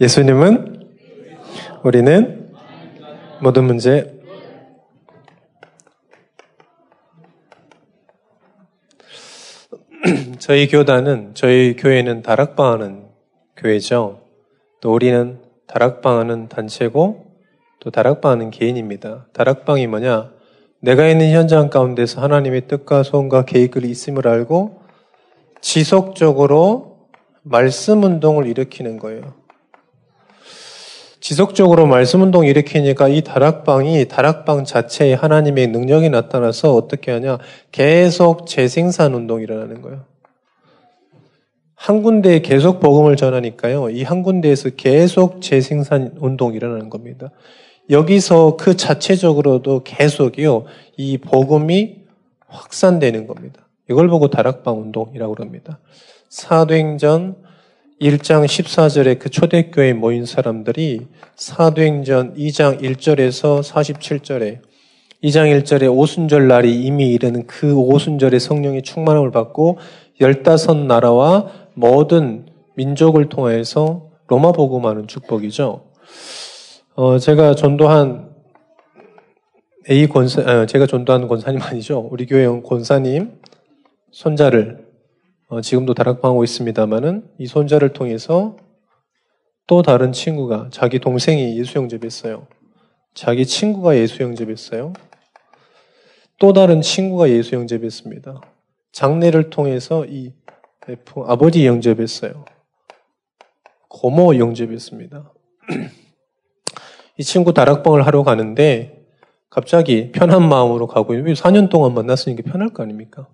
예수님은 우리는 모든 문제 저희 교단은 저희 교회는 다락방하는 교회죠. 또 우리는 다락방하는 단체고 또 다락방하는 개인입니다. 다락방이 뭐냐? 내가 있는 현장 가운데서 하나님의 뜻과 소원과 계획을 있음을 알고 지속적으로 말씀 운동을 일으키는 거예요. 지속적으로 말씀 운동 일으키니까 이 다락방이 다락방 자체에 하나님의 능력이 나타나서 어떻게 하냐? 계속 재생산 운동이 일어나는 거예요. 한 군데에 계속 복음을 전하니까요. 이 한 군데에서 계속 재생산 운동이 일어나는 겁니다. 여기서 그 자체적으로도 계속이요. 이 복음이 확산되는 겁니다. 이걸 보고 다락방 운동이라고 합니다. 사도행전 1장 14절에 그 초대교회에 모인 사람들이 사도행전 2장 1절에서 47절에 2장 1절에 오순절 날이 이미 이르는 그 오순절에 성령의 충만함을 받고 15나라와 모든 민족을 통해서 로마 복음하는 축복이죠. 어, 제가 전도한 A 권사, 아, 제가 전도하는 권사님 아니죠. 우리 교회 권사님 손자를 어, 지금도 다락방하고 있습니다만은 이 손자를 통해서 또 다른 친구가 자기 동생이 예수 영접했어요. 자기 친구가 예수 영접했어요. 또 다른 친구가 예수 영접했습니다. 장례를 통해서 이 아버지 영접했어요. 고모 영접했습니다. 이 친구 다락방을 하러 가는데 갑자기 편한 마음으로 가고 있는 4년 동안 만났으니까 편할 거 아닙니까?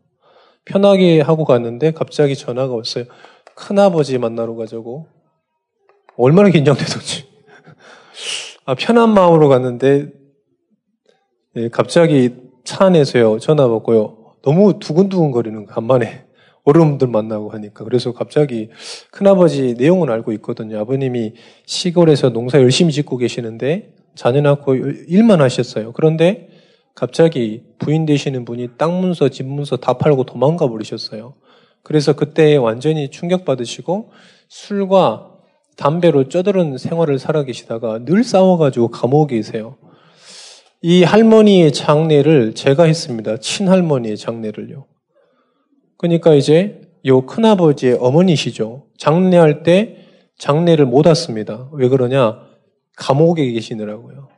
편하게 하고 갔는데 갑자기 전화가 왔어요. 큰아버지 만나러 가자고. 얼마나 긴장되던지. 아, 편한 마음으로 갔는데 네, 갑자기 차 안에서요 전화 받고요. 너무 두근두근 거리는 간만에 어른들 만나고 하니까 그래서 갑자기 큰아버지 내용은 알고 있거든요. 아버님이 시골에서 농사 열심히 짓고 계시는데 자녀 낳고 일만 하셨어요. 그런데 갑자기 부인 되시는 분이 땅 문서, 집 문서 다 팔고 도망가 버리셨어요. 그래서 그때 완전히 충격받으시고 술과 담배로 쩌들은 생활을 살아 계시다가 늘 싸워가지고 감옥에 계세요. 이 할머니의 장례를 제가 했습니다. 친할머니의 장례를요. 그러니까 이제 요 큰아버지의 어머니시죠. 장례할 때 장례를 못 왔습니다. 왜 그러냐? 감옥에 계시느라고요.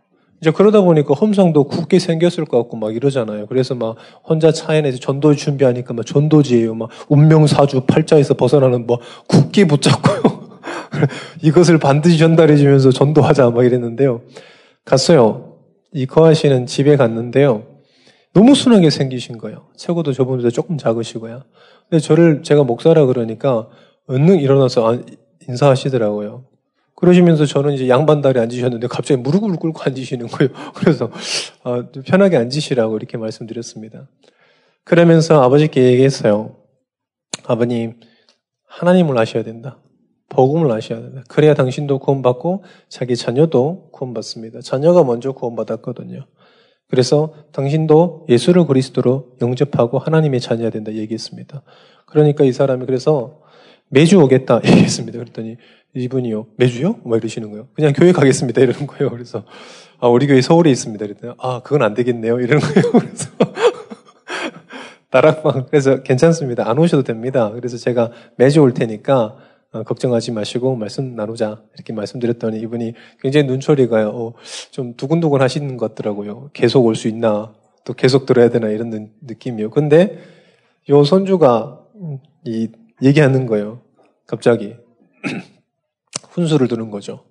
이제 그러다 보니까 험성도 굳게 생겼을 것 같고 막 이러잖아요. 그래서 막 혼자 차 안에서 전도 준비하니까 막 전도지예요. 막 운명사주 팔자에서 벗어나는 뭐 굳게 붙잡고요. 이것을 반드시 전달해 주면서 전도하자 막 이랬는데요. 갔어요. 이 거하시는 집에 갔는데요. 너무 순하게 생기신 거예요. 최고도 저분보다 조금 작으시고요. 근데 저를 제가 목사라 그러니까 은능 일어나서 인사하시더라고요. 그러시면서 저는 이제 양반다리 앉으셨는데 갑자기 무릎을 꿇고 앉으시는 거예요. 그래서 어, 편하게 앉으시라고 이렇게 말씀드렸습니다. 그러면서 아버지께 얘기했어요. 아버님, 하나님을 아셔야 된다. 복음을 아셔야 된다. 그래야 당신도 구원받고 자기 자녀도 구원받습니다. 자녀가 먼저 구원받았거든요. 그래서 당신도 예수를 그리스도로 영접하고 하나님의 자녀야 된다 얘기했습니다. 그러니까 이 사람이 그래서 매주 오겠다 얘기했습니다. 그랬더니 이분이요. 매주요? 뭐 이러시는 거예요. 그냥 교회 가겠습니다. 이러는 거예요. 그래서, 아, 우리 교회 서울에 있습니다. 그랬더니, 아, 그건 안 되겠네요. 이러는 거예요. 그래서, 다락방, 그래서 괜찮습니다. 안 오셔도 됩니다. 그래서 제가 매주 올 테니까, 어, 걱정하지 마시고 말씀 나누자. 이렇게 말씀드렸더니 이분이 굉장히 눈초리가 어, 좀 두근두근 하시는 것 같더라고요. 계속 올 수 있나, 또 계속 들어야 되나 이런 느낌이요. 근데 요 손주가 이 얘기하는 거예요. 갑자기. 훈수를 두는 거죠.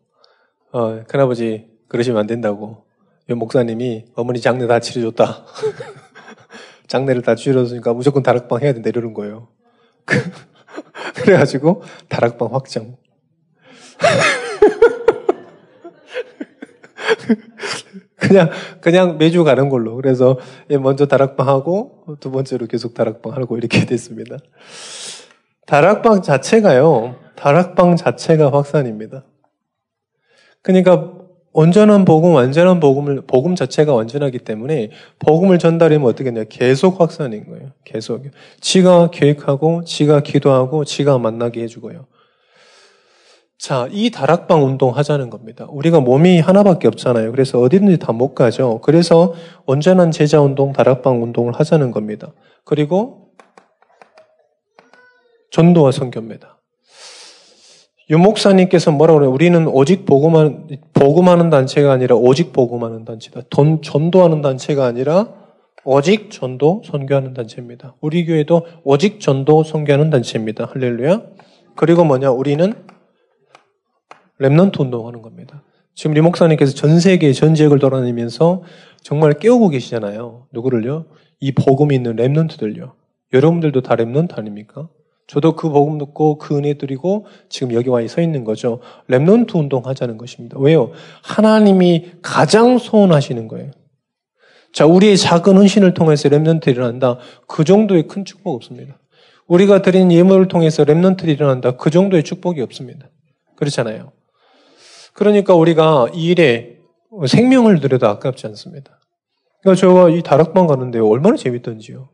어, 큰아버지, 그러시면 안 된다고. 이 목사님이 어머니 장례 다 치러줬다. 장례를 다 치러줬으니까 무조건 다락방 해야 된다 이러는 거예요. 그래가지고 다락방 확정. 그냥 그냥 매주 가는 걸로. 그래서 먼저 다락방 하고 두 번째로 계속 다락방 하고 이렇게 됐습니다. 다락방 자체가요. 다락방 자체가 확산입니다. 그러니까 온전한 복음, 완전한 복음을 복음 자체가 완전하기 때문에 복음을 전달하면 어떻게 되냐? 계속 확산인 거예요. 계속. 지가 계획하고, 지가 기도하고, 지가 만나게 해주고요. 자, 이 다락방 운동 하자는 겁니다. 우리가 몸이 하나밖에 없잖아요. 그래서 어디든지 다 못 가죠. 그래서 온전한 제자 운동, 다락방 운동을 하자는 겁니다. 그리고 전도와 선교입니다. 유목사님께서 뭐라고 그래요? 우리는 오직 복음하는, 복음하는 단체가 아니라 오직 복음하는 단체다. 돈, 전도하는 단체가 아니라 오직 전도, 선교하는 단체입니다. 우리 교회도 오직 전도, 선교하는 단체입니다. 할렐루야. 그리고 뭐냐? 우리는 remnant 운동하는 겁니다. 지금 류 목사님께서 전 세계 전 지역을 돌아다니면서 정말 깨우고 계시잖아요. 누구를요? 이 복음이 있는 remnant들요. 여러분들도 다 remnant 아닙니까? 저도 그 복음 듣고 그 은혜 드리고 지금 여기 와 서 있는 거죠. remnant 운동 하자는 것입니다. 왜요? 하나님이 가장 소원하시는 거예요. 자, 우리의 작은 헌신을 통해서 remnant 일어난다. 그 정도의 큰 축복 없습니다. 우리가 드린 예물을 통해서 remnant 일어난다. 그 정도의 축복이 없습니다. 그렇잖아요. 그러니까 우리가 이 일에 생명을 들여도 아깝지 않습니다. 그러니까 제가 이 다락방 가는데 얼마나 재밌던지요.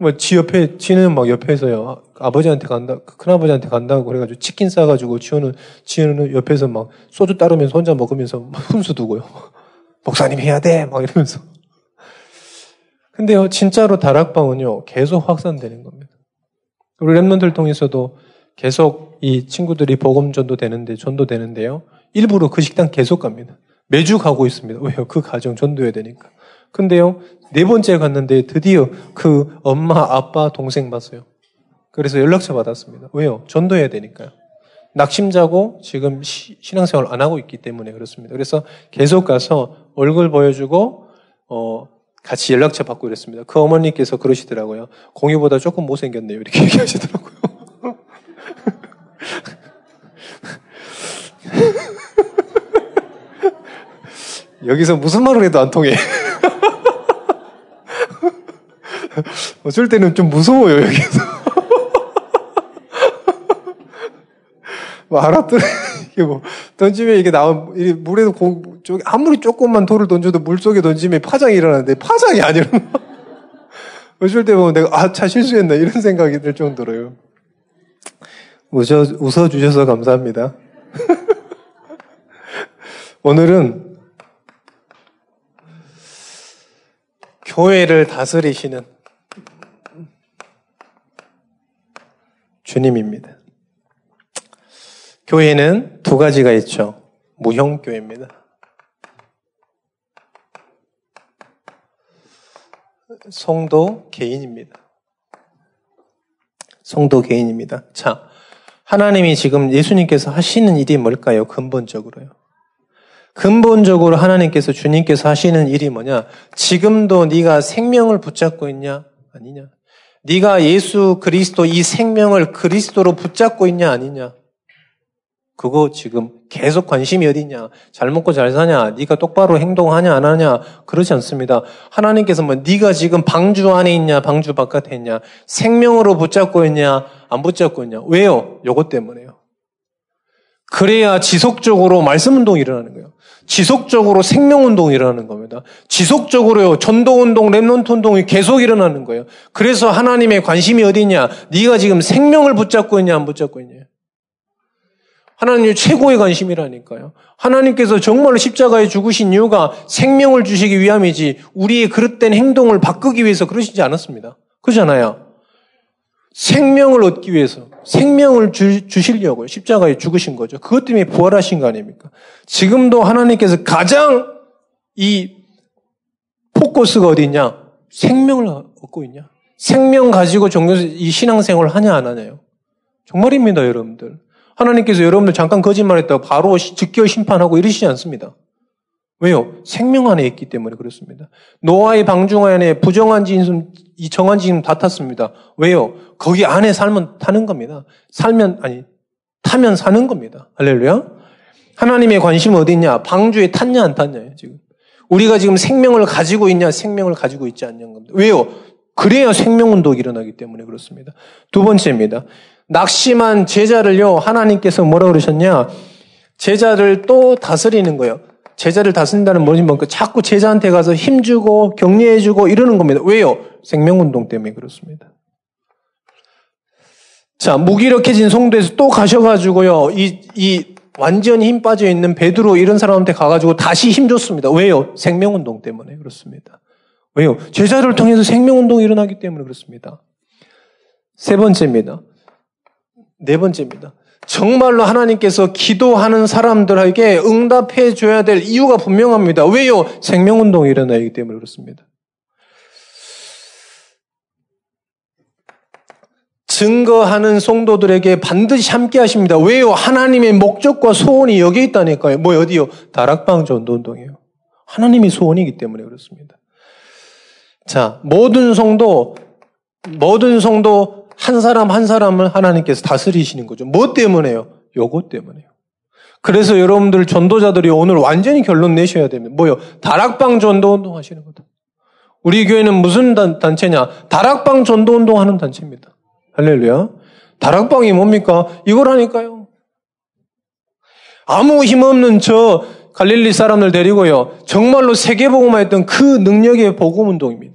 뭐, 지 옆에, 지는 막 옆에서요. 아버지한테 간다, 큰 아버지한테 간다고 그래가지고 치킨 싸가지고 지호는, 지호는 옆에서 막 소주 따르면서 혼자 먹으면서 훈수 두고요. 목사님 해야 돼! 막 이러면서. 근데요, 진짜로 다락방은요, 계속 확산되는 겁니다. 우리 랩런들 통해서도 계속 이 친구들이 복음 전도 되는데, 전도 되는데요. 일부러 그 식당 계속 갑니다. 매주 가고 있습니다. 왜요? 그 가정 전도해야 되니까. 근데요, 네 번째 갔는데 드디어 그 엄마, 아빠, 동생 봤어요. 그래서 연락처 받았습니다. 왜요? 전도해야 되니까요. 낙심자고 지금 시, 신앙생활 안 하고 있기 때문에 그렇습니다. 그래서 계속 가서 얼굴 보여주고, 어, 같이 연락처 받고 이랬습니다. 그 어머니께서 그러시더라고요. 공유보다 조금 못생겼네요. 이렇게 얘기하시더라고요. 여기서 무슨 말을 해도 안 통해. 어쩔 때는 좀 무서워요, 여기서. 뭐, 알았더니, 이게 뭐, 던지면 이게 나온, 물에도 공, 쪽, 아무리 조금만 돌을 던져도 물 속에 던지면 파장이 일어나는데, 파장이 안 일어나. 어쩔 때 보면 내가, 아, 차 실수했나, 이런 생각이 들 정도로요. 웃어, 웃어주셔서 감사합니다. 오늘은 교회를 다스리시는 주님입니다. 교회는 두 가지가 있죠. 무형교회입니다. 성도 개인입니다. 성도 개인입니다. 자, 하나님이 지금 예수님께서 하시는 일이 뭘까요? 근본적으로요. 근본적으로 하나님께서 주님께서 하시는 일이 뭐냐? 지금도 네가 생명을 붙잡고 있냐? 아니냐? 네가 예수 그리스도 이 생명을 그리스도로 붙잡고 있냐 아니냐? 그거 지금 계속 관심이 어디냐? 잘 먹고 잘 사냐? 네가 똑바로 행동하냐 안 하냐? 그러지 않습니다. 하나님께서 뭐 네가 지금 방주 안에 있냐? 방주 바깥에 있냐? 생명으로 붙잡고 있냐? 안 붙잡고 있냐? 왜요? 요것 때문에요. 그래야 지속적으로 말씀 운동이 일어나는 거예요. 지속적으로 생명 운동이 일어나는 겁니다. 지속적으로요. 전도 운동, remnant 운동이 계속 일어나는 거예요. 그래서 하나님의 관심이 어디냐? 네가 지금 생명을 붙잡고 있냐 안 붙잡고 있냐? 하나님의 최고의 관심이라니까요. 하나님께서 정말 십자가에 죽으신 이유가 생명을 주시기 위함이지 우리의 그릇된 행동을 바꾸기 위해서 그러시지 않았습니다. 그렇잖아요. 생명을 얻기 위해서 생명을 주, 주시려고요. 십자가에 죽으신 거죠. 그것 때문에 부활하신 거 아닙니까? 지금도 하나님께서 가장 이 포커스가 어디 있냐? 생명을 얻고 있냐? 생명 가지고 종교 이 신앙생활을 하냐 안 하냐요? 정말입니다, 여러분들. 하나님께서 여러분들 잠깐 거짓말했다고 바로 즉결 심판하고 이러시지 않습니다. 왜요? 생명 안에 있기 때문에 그렇습니다. 노아의 방중 안에 부정한 지금 이 정한 지금 다 탔습니다. 왜요? 거기 안에 살면 타는 겁니다. 살면 아니 타면 사는 겁니다. 할렐루야. 하나님의 관심은 어디 있냐? 방주에 탔냐 안 탔냐요 지금. 우리가 지금 생명을 가지고 있냐, 생명을 가지고 있지 않냐는 겁니다. 왜요? 그래야 생명운동이 일어나기 때문에 그렇습니다. 두 번째입니다. 낙심한 제자를요, 하나님께서 뭐라 그러셨냐? 제자를 또 다스리는 거예요. 제자를 다스린다는 뭐지? 뭐 자꾸 제자한테 가서 힘주고 격려해주고 이러는 겁니다. 왜요? 생명운동 때문에 그렇습니다. 자, 무기력해진 성도에서 또 가셔가지고요, 이, 이, 완전히 힘 빠져 있는 베드로 이런 사람한테 가가지고 다시 힘 줬습니다. 왜요? 생명운동 때문에 그렇습니다. 왜요? 제자를 통해서 생명운동이 일어나기 때문에 그렇습니다. 세 번째입니다. 네 번째입니다. 정말로 하나님께서 기도하는 사람들에게 응답해 줘야 될 이유가 분명합니다. 왜요? 생명운동이 일어나기 때문에 그렇습니다. 증거하는 성도들에게 반드시 함께 하십니다. 왜요? 하나님의 목적과 소원이 여기 있다니까요. 뭐 어디요? 다락방 전도운동이에요. 하나님이 소원이기 때문에 그렇습니다. 자, 모든 성도, 모든 성도 한 사람 한 사람을 하나님께서 다스리시는 거죠. 뭐 때문에요? 요것 때문에요. 그래서 여러분들 전도자들이 오늘 완전히 결론 내셔야 됩니다. 뭐요? 다락방 전도 운동 하시는 거다. 우리 교회는 무슨 단, 단체냐? 다락방 전도 운동 하는 단체입니다. 할렐루야. 다락방이 뭡니까? 이걸 하니까요. 아무 힘없는 저 갈릴리 사람들 데리고요. 정말로 세계복음화 했던 그 능력의 복음 운동입니다.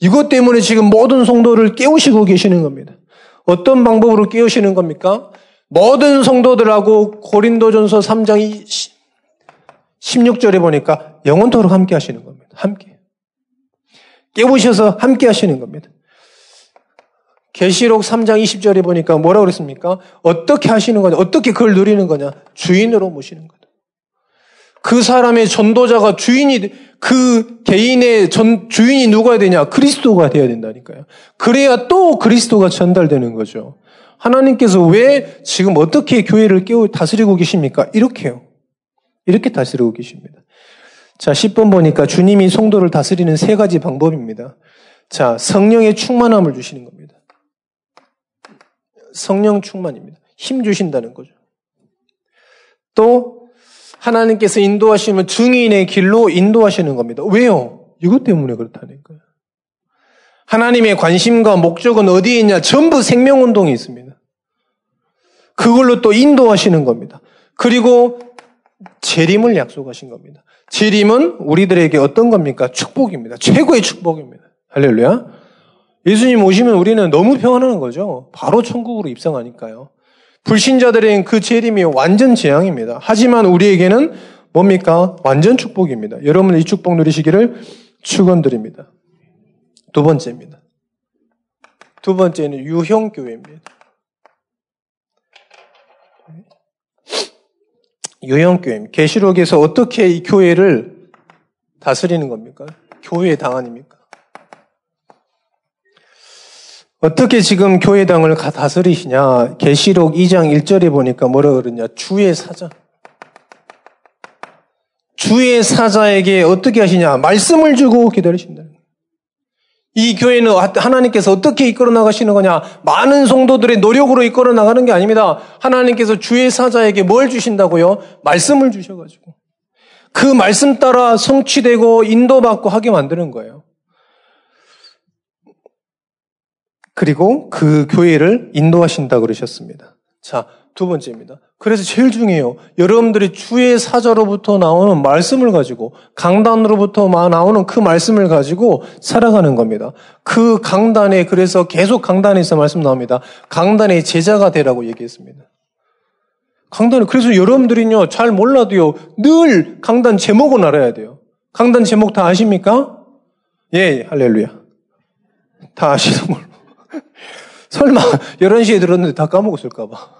이것 때문에 지금 모든 성도를 깨우시고 계시는 겁니다. 어떤 방법으로 깨우시는 겁니까? 모든 성도들하고 고린도전서 3장 16절에 보니까 영원토록 함께 하시는 겁니다. 함께. 깨우셔서 함께 하시는 겁니다. 계시록 3장 20절에 보니까 뭐라고 그랬습니까? 어떻게 하시는 거냐? 어떻게 그걸 누리는 거냐? 주인으로 모시는 거다. 그 사람의 전도자가 주인이 그 개인의 전 주인이 누가 되냐? 그리스도가 되어야 된다니까요. 그래야 또 그리스도가 전달되는 거죠. 하나님께서 왜 지금 어떻게 교회를 깨우 다스리고 계십니까? 이렇게요. 이렇게 다스리고 계십니다. 자, 10번 보니까 주님이 성도를 다스리는 세 가지 방법입니다. 자, 성령의 충만함을 주시는 겁니다. 성령 충만입니다. 힘 주신다는 거죠. 또 하나님께서 인도하시면 증인의 길로 인도하시는 겁니다. 왜요? 이것 때문에 그렇다는 거예요. 하나님의 관심과 목적은 어디에 있냐? 전부 생명운동이 있습니다. 그걸로 또 인도하시는 겁니다. 그리고 재림을 약속하신 겁니다. 재림은 우리들에게 어떤 겁니까? 축복입니다. 최고의 축복입니다. 할렐루야. 예수님 오시면 우리는 너무 평안한 거죠. 바로 천국으로 입성하니까요. 불신자들에겐 그 재림이 완전 재앙입니다. 하지만 우리에게는 뭡니까? 완전 축복입니다. 여러분 이 축복 누리시기를 축원드립니다. 두 번째입니다. 두 번째는 유형교회입니다. 유형교회. 계시록에서 어떻게 이 교회를 다스리는 겁니까? 교회의 당한입니까? 어떻게 지금 교회당을 다스리시냐? 계시록 2장 1절에 보니까 뭐라 그러냐? 주의 사자. 주의 사자에게 어떻게 하시냐? 말씀을 주고 기다리신다. 이 교회는 하나님께서 어떻게 이끌어 나가시는 거냐? 많은 성도들의 노력으로 이끌어 나가는 게 아닙니다. 하나님께서 주의 사자에게 뭘 주신다고요? 말씀을 주셔가지고. 그 말씀 따라 성취되고 인도받고 하게 만드는 거예요. 그리고 그 교회를 인도하신다 그러셨습니다. 자, 두 번째입니다. 그래서 제일 중요해요. 여러분들이 주의 사자로부터 나오는 말씀을 가지고 강단으로부터 나오는 그 말씀을 가지고 살아가는 겁니다. 그 강단에 그래서 계속 강단에서 말씀 나옵니다. 강단의 제자가 되라고 얘기했습니다. 강단을 그래서 여러분들이요 잘 몰라도요 늘 강단 제목은 알아야 돼요. 강단 제목 다 아십니까? 예, 할렐루야. 다 아시는 걸로. 설마 11시에 들었는데 다 까먹었을까봐.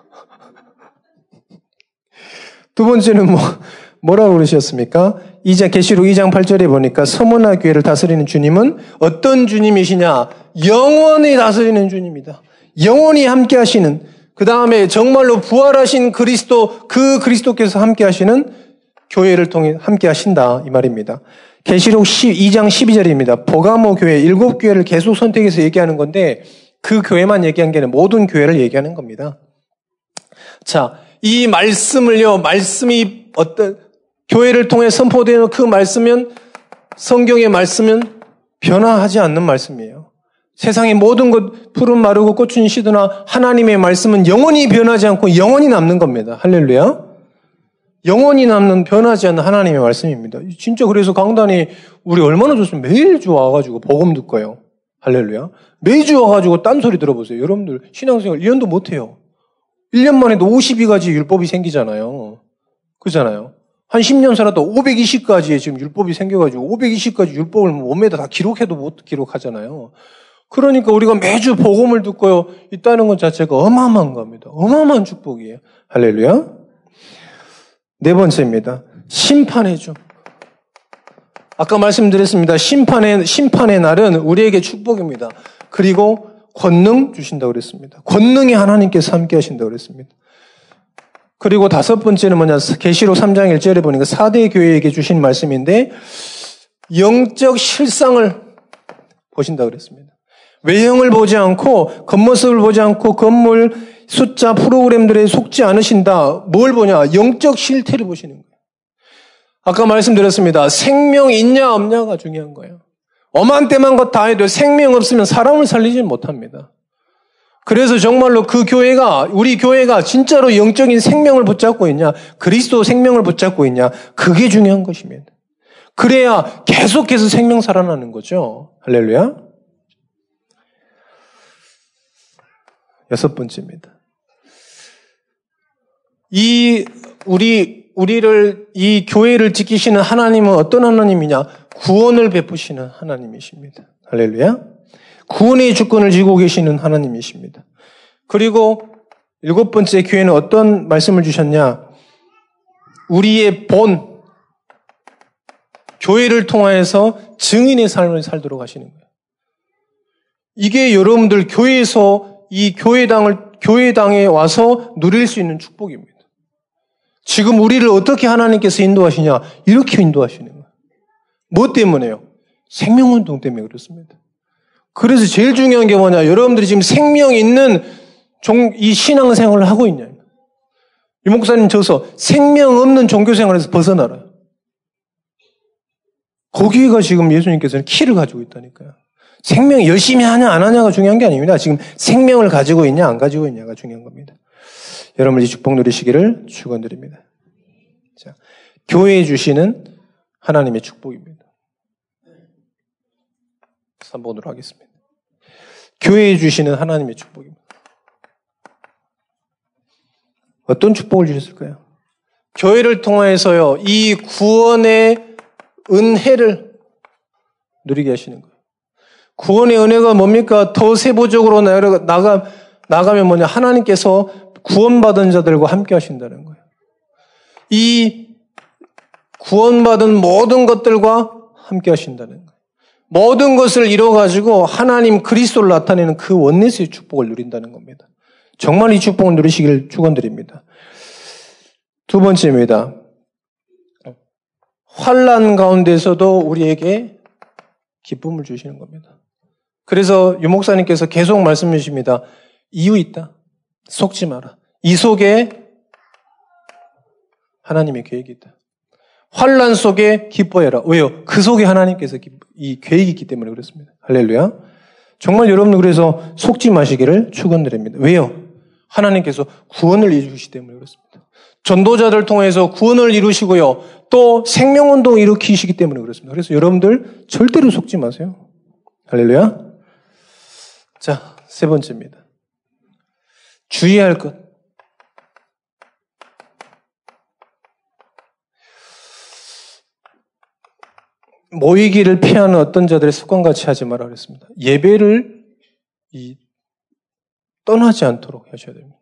두 번째는 뭐, 뭐라고 그러셨습니까? 이제 계시록 2장 8절에 보니까 서문화 교회를 다스리는 주님은 어떤 주님이시냐? 영원히 다스리는 주님이다. 영원히 함께 하시는, 그 다음에 정말로 부활하신 그리스도, 그 그리스도께서 함께 하시는 교회를 통해 함께 하신다. 이 말입니다. 계시록 2장 12절입니다. 보가모 교회, 일곱 교회를 계속 선택해서 얘기하는 건데, 그 교회만 얘기한 게 아니라 모든 교회를 얘기하는 겁니다. 자, 이 말씀을요, 말씀이 어떤, 교회를 통해 선포되는 그 말씀은 성경의 말씀은 변화하지 않는 말씀이에요. 세상의 모든 것, 푸른 마르고 꽃은 시드나 하나님의 말씀은 영원히 변하지 않고 영원히 남는 겁니다. 할렐루야. 영원히 남는 변하지 않는 하나님의 말씀입니다. 진짜 그래서 강단이 우리 얼마나 좋습니까? 매일 좋아가지고 복음 듣고요. 할렐루야. 매주 와가지고 딴소리 들어보세요. 여러분들 신앙생활 1년도 못해요. 1년 만에도 52가지 율법이 생기잖아요. 그잖아요. 한 10년 살았다 520가지의 지금 율법이 생겨가지고 520가지 율법을 몸에다 다 기록해도 못 기록하잖아요. 그러니까 우리가 매주 복음을 듣고요. 있다는 것 자체가 어마어마한 겁니다. 어마어마한 축복이에요. 할렐루야. 네 번째입니다. 심판의 주. 아까 말씀드렸습니다. 심판의, 심판의 날은 우리에게 축복입니다. 그리고 권능 주신다고 그랬습니다. 권능이 하나님께서 함께 하신다고 그랬습니다. 그리고 다섯 번째는 뭐냐, 계시록 3장 1절에 보니까 4대 교회에게 주신 말씀인데, 영적 실상을 보신다고 그랬습니다. 외형을 보지 않고, 겉모습을 보지 않고, 건물, 숫자, 프로그램들에 속지 않으신다. 뭘 보냐? 영적 실태를 보시는 거예요. 아까 말씀드렸습니다. 생명 있냐 없냐가 중요한 거예요. 엄한 때만 것 다 해도 생명 없으면 사람을 살리지 못합니다. 그래서 정말로 그 교회가 우리 교회가 진짜로 영적인 생명을 붙잡고 있냐, 그리스도 생명을 붙잡고 있냐, 그게 중요한 것입니다. 그래야 계속해서 생명 살아나는 거죠. 할렐루야. 여섯 번째입니다. 이 우리 우리를 이 교회를 지키시는 하나님은 어떤 하나님이냐? 구원을 베푸시는 하나님이십니다. 할렐루야. 구원의 주권을 쥐고 계시는 하나님이십니다. 그리고 일곱 번째 교회는 어떤 말씀을 주셨냐? 우리의 본 교회를 통하여서 증인의 삶을 살도록 하시는 거예요. 이게 여러분들 교회에서 이 교회당을 교회당에 와서 누릴 수 있는 축복입니다. 지금 우리를 어떻게 하나님께서 인도하시냐? 이렇게 인도하시는 거예요. 뭐 때문에요? 생명운동 때문에 그렇습니다. 그래서 제일 중요한 게 뭐냐? 여러분들이 지금 생명 있는 종, 이 신앙생활을 하고 있냐? 이 목사님 저서 생명 없는 종교생활에서 벗어나라요. 거기가 지금 예수님께서는 키를 가지고 있다니까요. 생명 열심히 하냐 안 하냐가 중요한 게 아닙니다. 지금 생명을 가지고 있냐 안 가지고 있냐가 중요한 겁니다. 여러분 이 축복 누리시기를 축원드립니다. 자, 교회에 주시는 하나님의 축복입니다. 3번으로 하겠습니다. 교회에 주시는 하나님의 축복입니다. 어떤 축복을 주셨을까요? 교회를 통해서요, 이 구원의 은혜를 누리게 하시는 거예요. 구원의 은혜가 뭡니까? 더 세부적으로 나가, 나가면 뭐냐? 하나님께서 구원받은 자들과 함께 하신다는 거예요. 이 구원받은 모든 것들과 함께 하신다는 거예요. 모든 것을 이뤄가지고 하나님 그리스도를 나타내는 그 원내스의 축복을 누린다는 겁니다. 정말 이 축복을 누리시길 축원드립니다. 두 번째입니다. 환란 가운데서도 우리에게 기쁨을 주시는 겁니다. 그래서 유목사님께서 계속 말씀해 주십니다. 이유 있다. 속지 마라. 이 속에 하나님의 계획이 있다. 환란 속에 기뻐해라. 왜요? 그 속에 하나님께서 이 계획이 있기 때문에 그렇습니다. 할렐루야. 정말 여러분 그래서 속지 마시기를 축원드립니다. 왜요? 하나님께서 구원을 이루시기 때문에 그렇습니다. 전도자들 통해서 구원을 이루시고요. 또 생명운동 일으키시기 때문에 그렇습니다. 그래서 여러분들 절대로 속지 마세요. 할렐루야. 자, 세 번째입니다. 주의할 것. 모이기를 피하는 어떤 자들의 습관같이 하지 마라 그랬습니다. 예배를 이, 떠나지 않도록 하셔야 됩니다.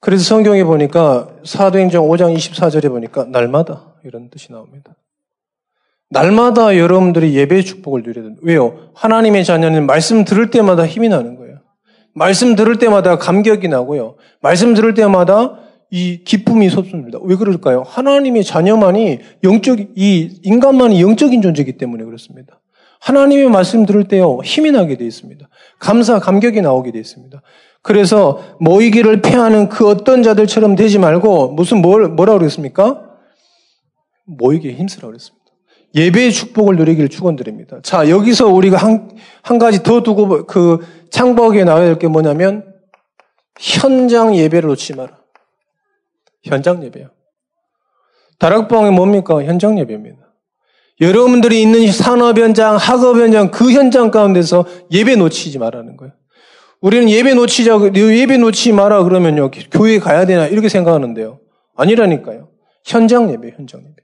그래서 성경에 보니까 사도행전 5장 24절에 보니까 날마다 이런 뜻이 나옵니다. 날마다 여러분들이 예배의 축복을 누려야 된다. 왜요? 하나님의 자녀는 말씀 들을 때마다 힘이 나는 거예요. 말씀 들을 때마다 감격이 나고요. 말씀 들을 때마다 이 기쁨이 솟습니다. 왜 그럴까요? 하나님의 자녀만이 영적, 이 인간만이 영적인 존재이기 때문에 그렇습니다. 하나님의 말씀 들을 때요, 힘이 나게 되어 있습니다. 감사, 감격이 나오게 되어 있습니다. 그래서 모이기를 패하는 그 어떤 자들처럼 되지 말고 무슨 뭘, 뭐라 그랬습니까? 모이기에 힘쓰라 그랬습니다. 예배의 축복을 누리기를 축원드립니다. 자, 여기서 우리가 한, 한 가지 더 두고 그 창법에 나와야 될 게 뭐냐면 현장 예배를 놓지 마라. 현장 예배요. 다락방이 뭡니까? 현장 예배입니다. 여러분들이 있는 산업 현장, 학업 현장, 그 현장 가운데서 예배 놓치지 말라는 거예요. 우리는 예배 놓치자, 예배 놓치지 마라 그러면요. 교회 가야 되나 이렇게 생각하는데요. 아니라니까요. 현장 예배, 현장 예배.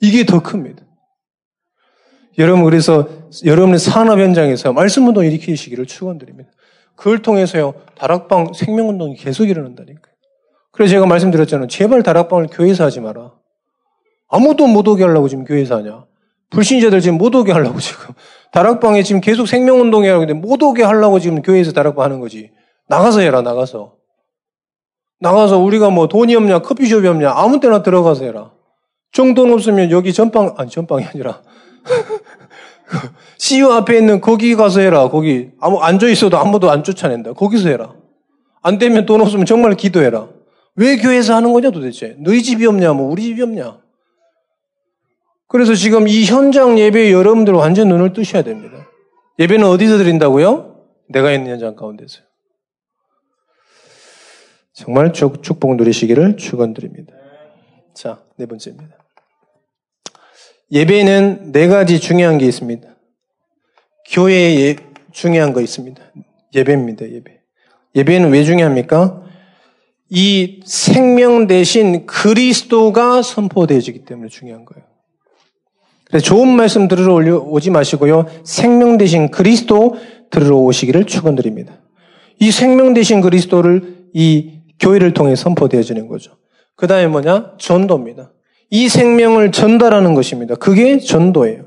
이게 더 큽니다. 여러분, 그래서 여러분의 산업 현장에서 말씀운동 일으키시기를 축원드립니다. 그걸 통해서요, 다락방 생명운동이 계속 일어난다니까요. 그래서 제가 말씀드렸잖아요. 제발 다락방을 교회에서 하지 마라. 아무도 못 오게 하려고 지금 교회에서 하냐. 불신자들 지금 못 오게 하려고 지금. 다락방에 지금 계속 생명운동이 하는데 못 오게 하려고 지금 교회에서 다락방 하는 거지. 나가서 해라, 나가서. 나가서 우리가 뭐 돈이 없냐, 커피숍이 없냐, 아무 때나 들어가서 해라. 정돈 없으면 여기 전방, 아니, 전방이 아니라. CU 앞에 있는 거기 가서 해라. 거기 아무 앉아 있어도 아무도 안 쫓아낸다. 거기서 해라. 안 되면 돈 없으면 정말 기도해라. 왜 교회에서 하는 거냐 도대체? 너희 집이 없냐? 뭐 우리 집이 없냐? 그래서 지금 이 현장 예배에 여러분들 완전 눈을 뜨셔야 됩니다. 예배는 어디서 드린다고요? 내가 있는 현장 가운데서요. 정말 축복 누리시기를 축원드립니다. 자, 네 번째입니다. 예배는 네 가지 중요한 게 있습니다. 교회에 예, 중요한 거 있습니다. 예배입니다, 예배. 예배는 왜 중요합니까? 이 생명 대신 그리스도가 선포되어지기 때문에 중요한 거예요. 그래서 좋은 말씀 들으러 오지 마시고요. 생명 대신 그리스도 들으러 오시기를 축원드립니다. 이 생명 대신 그리스도를 이 교회를 통해 선포되어지는 거죠. 그 다음에 뭐냐? 전도입니다. 이 생명을 전달하는 것입니다. 그게 전도예요.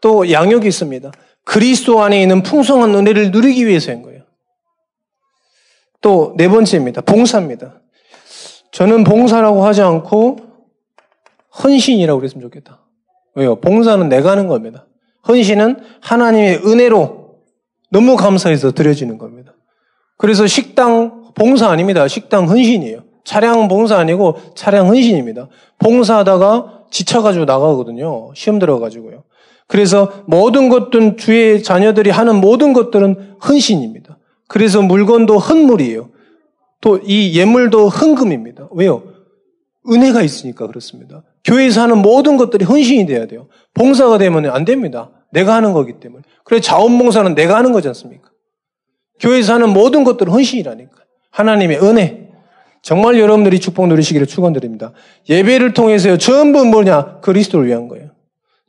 또 양육이 있습니다. 그리스도 안에 있는 풍성한 은혜를 누리기 위해서인 거예요. 또 네 번째입니다. 봉사입니다. 저는 봉사라고 하지 않고 헌신이라고 그랬으면 좋겠다. 왜요? 봉사는 내가 하는 겁니다. 헌신은 하나님의 은혜로 너무 감사해서 드려지는 겁니다. 그래서 식당 봉사 아닙니다. 식당 헌신이에요. 차량 봉사 아니고 차량 헌신입니다. 봉사하다가 지쳐가지고 나가거든요. 시험 들어가지고요. 그래서 모든 것들은 주의 자녀들이 하는 모든 것들은 헌신입니다. 그래서 물건도 헌물이에요. 또 이 예물도 헌금입니다. 왜요? 은혜가 있으니까 그렇습니다. 교회에서 하는 모든 것들이 헌신이 돼야 돼요. 봉사가 되면 안 됩니다. 내가 하는 거기 때문에. 그래 자원봉사는 내가 하는 거지 않습니까? 교회에서 하는 모든 것들은 헌신이라니까. 하나님의 은혜. 정말 여러분들이 축복 누리시기를 축원드립니다. 예배를 통해서요. 전부 뭐냐? 그리스도를 위한 거예요.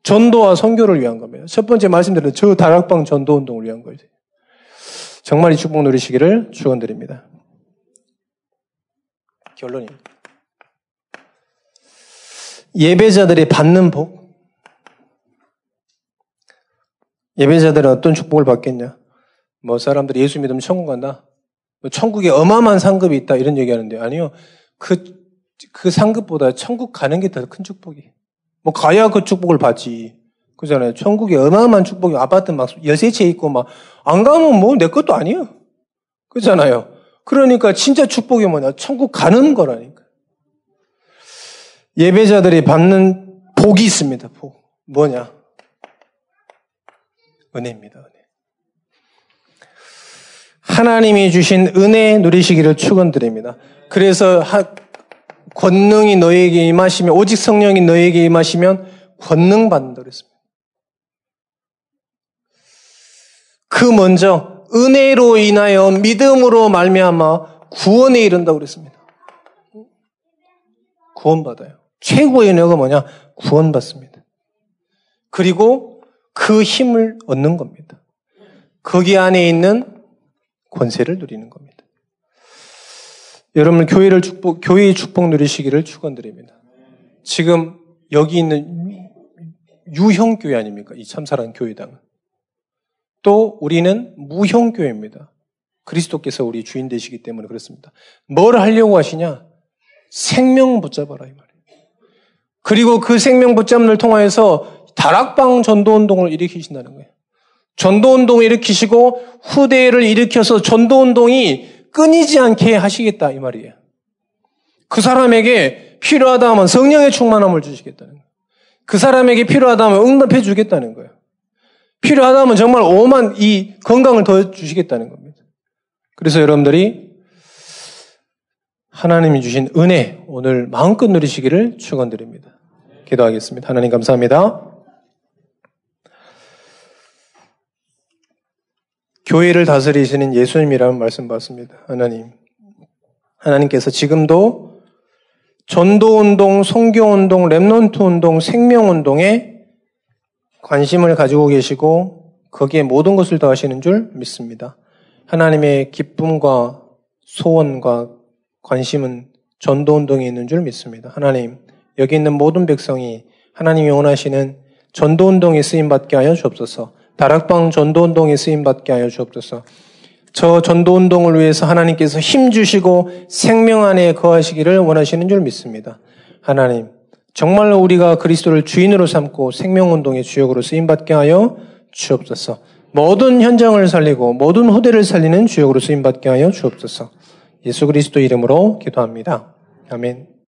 전도와 선교를 위한 겁니다. 첫 번째 말씀드린 저 다락방 전도 운동을 위한 거예요. 정말 이 축복 누리시기를 축원드립니다. 결론입니다. 예배자들이 받는 복. 예배자들은 어떤 축복을 받겠냐? 뭐 사람들이 예수 믿으면 천국 간다. 뭐 천국에 어마어마한 상급이 있다 이런 얘기하는데 아니요. 그, 그 상급보다 천국 가는 게 더 큰 축복이. 뭐 가야 그 축복을 받지. 그잖아요. 천국에 어마어마한 축복이 아파트 막 여세 채 있고 막 안 가면 뭐 내 것도 아니에요. 그잖아요. 그러니까 진짜 축복이 뭐냐? 천국 가는 거라니까. 예배자들이 받는 복이 있습니다. 복. 뭐냐? 은혜입니다. 은혜. 하나님이 주신 은혜 누리시기를 축원드립니다. 그래서 하, 권능이 너에게 임하시면 오직 성령이 너에게 임하시면 권능 받는다 그랬습니다. 그 먼저 은혜로 인하여 믿음으로 말미암아 구원에 이른다 그랬습니다. 구원받아요. 최고의 은혜가 뭐냐? 구원받습니다. 그리고 그 힘을 얻는 겁니다. 거기 안에 있는 권세를 누리는 겁니다. 여러분 교회를 축복, 교회의 축복 누리시기를 축원드립니다. 지금 여기 있는 유형 교회 아닙니까? 이 참사랑 교회당은. 또 우리는 무형 교회입니다. 그리스도께서 우리 주인 되시기 때문에 그렇습니다. 뭘 하려고 하시냐? 생명 붙잡아라 이 말이에요. 그리고 그 생명 붙잡는 통하여서 다락방 전도 운동을 일으키신다는 거예요. 전도 운동을 일으키시고 후대를 일으켜서 전도 운동이 끊이지 않게 하시겠다 이 말이에요. 그 사람에게 필요하다 하면 성령의 충만함을 주시겠다는 거예요. 그 사람에게 필요하다 하면 응답해 주겠다는 거예요. 필요하다 하면 정말 오만 이 건강을 더 주시겠다는 겁니다. 그래서 여러분들이 하나님이 주신 은혜 오늘 마음껏 누리시기를 축원드립니다. 기도하겠습니다. 하나님 감사합니다. 교회를 다스리시는 예수님이라는 말씀 받습니다. 하나님. 하나님께서 지금도 전도운동, 성교운동, 랩넌트운동, 생명운동에 관심을 가지고 계시고 거기에 모든 것을 더하시는 줄 믿습니다. 하나님의 기쁨과 소원과 관심은 전도 운동에 있는 줄 믿습니다. 하나님, 여기 있는 모든 백성이 하나님이 원하시는 전도 운동에 쓰임 받게 하여 주옵소서. 다락방 전도 운동에 쓰임 받게 하여 주옵소서. 저 전도 운동을 위해서 하나님께서 힘 주시고 생명 안에 거하시기를 원하시는 줄 믿습니다. 하나님, 정말로 우리가 그리스도를 주인으로 삼고 생명운동의 주역으로 쓰임받게 하여 주옵소서. 모든 현장을 살리고 모든 후대를 살리는 주역으로 쓰임받게 하여 주옵소서. 예수 그리스도 이름으로 기도합니다. 아멘.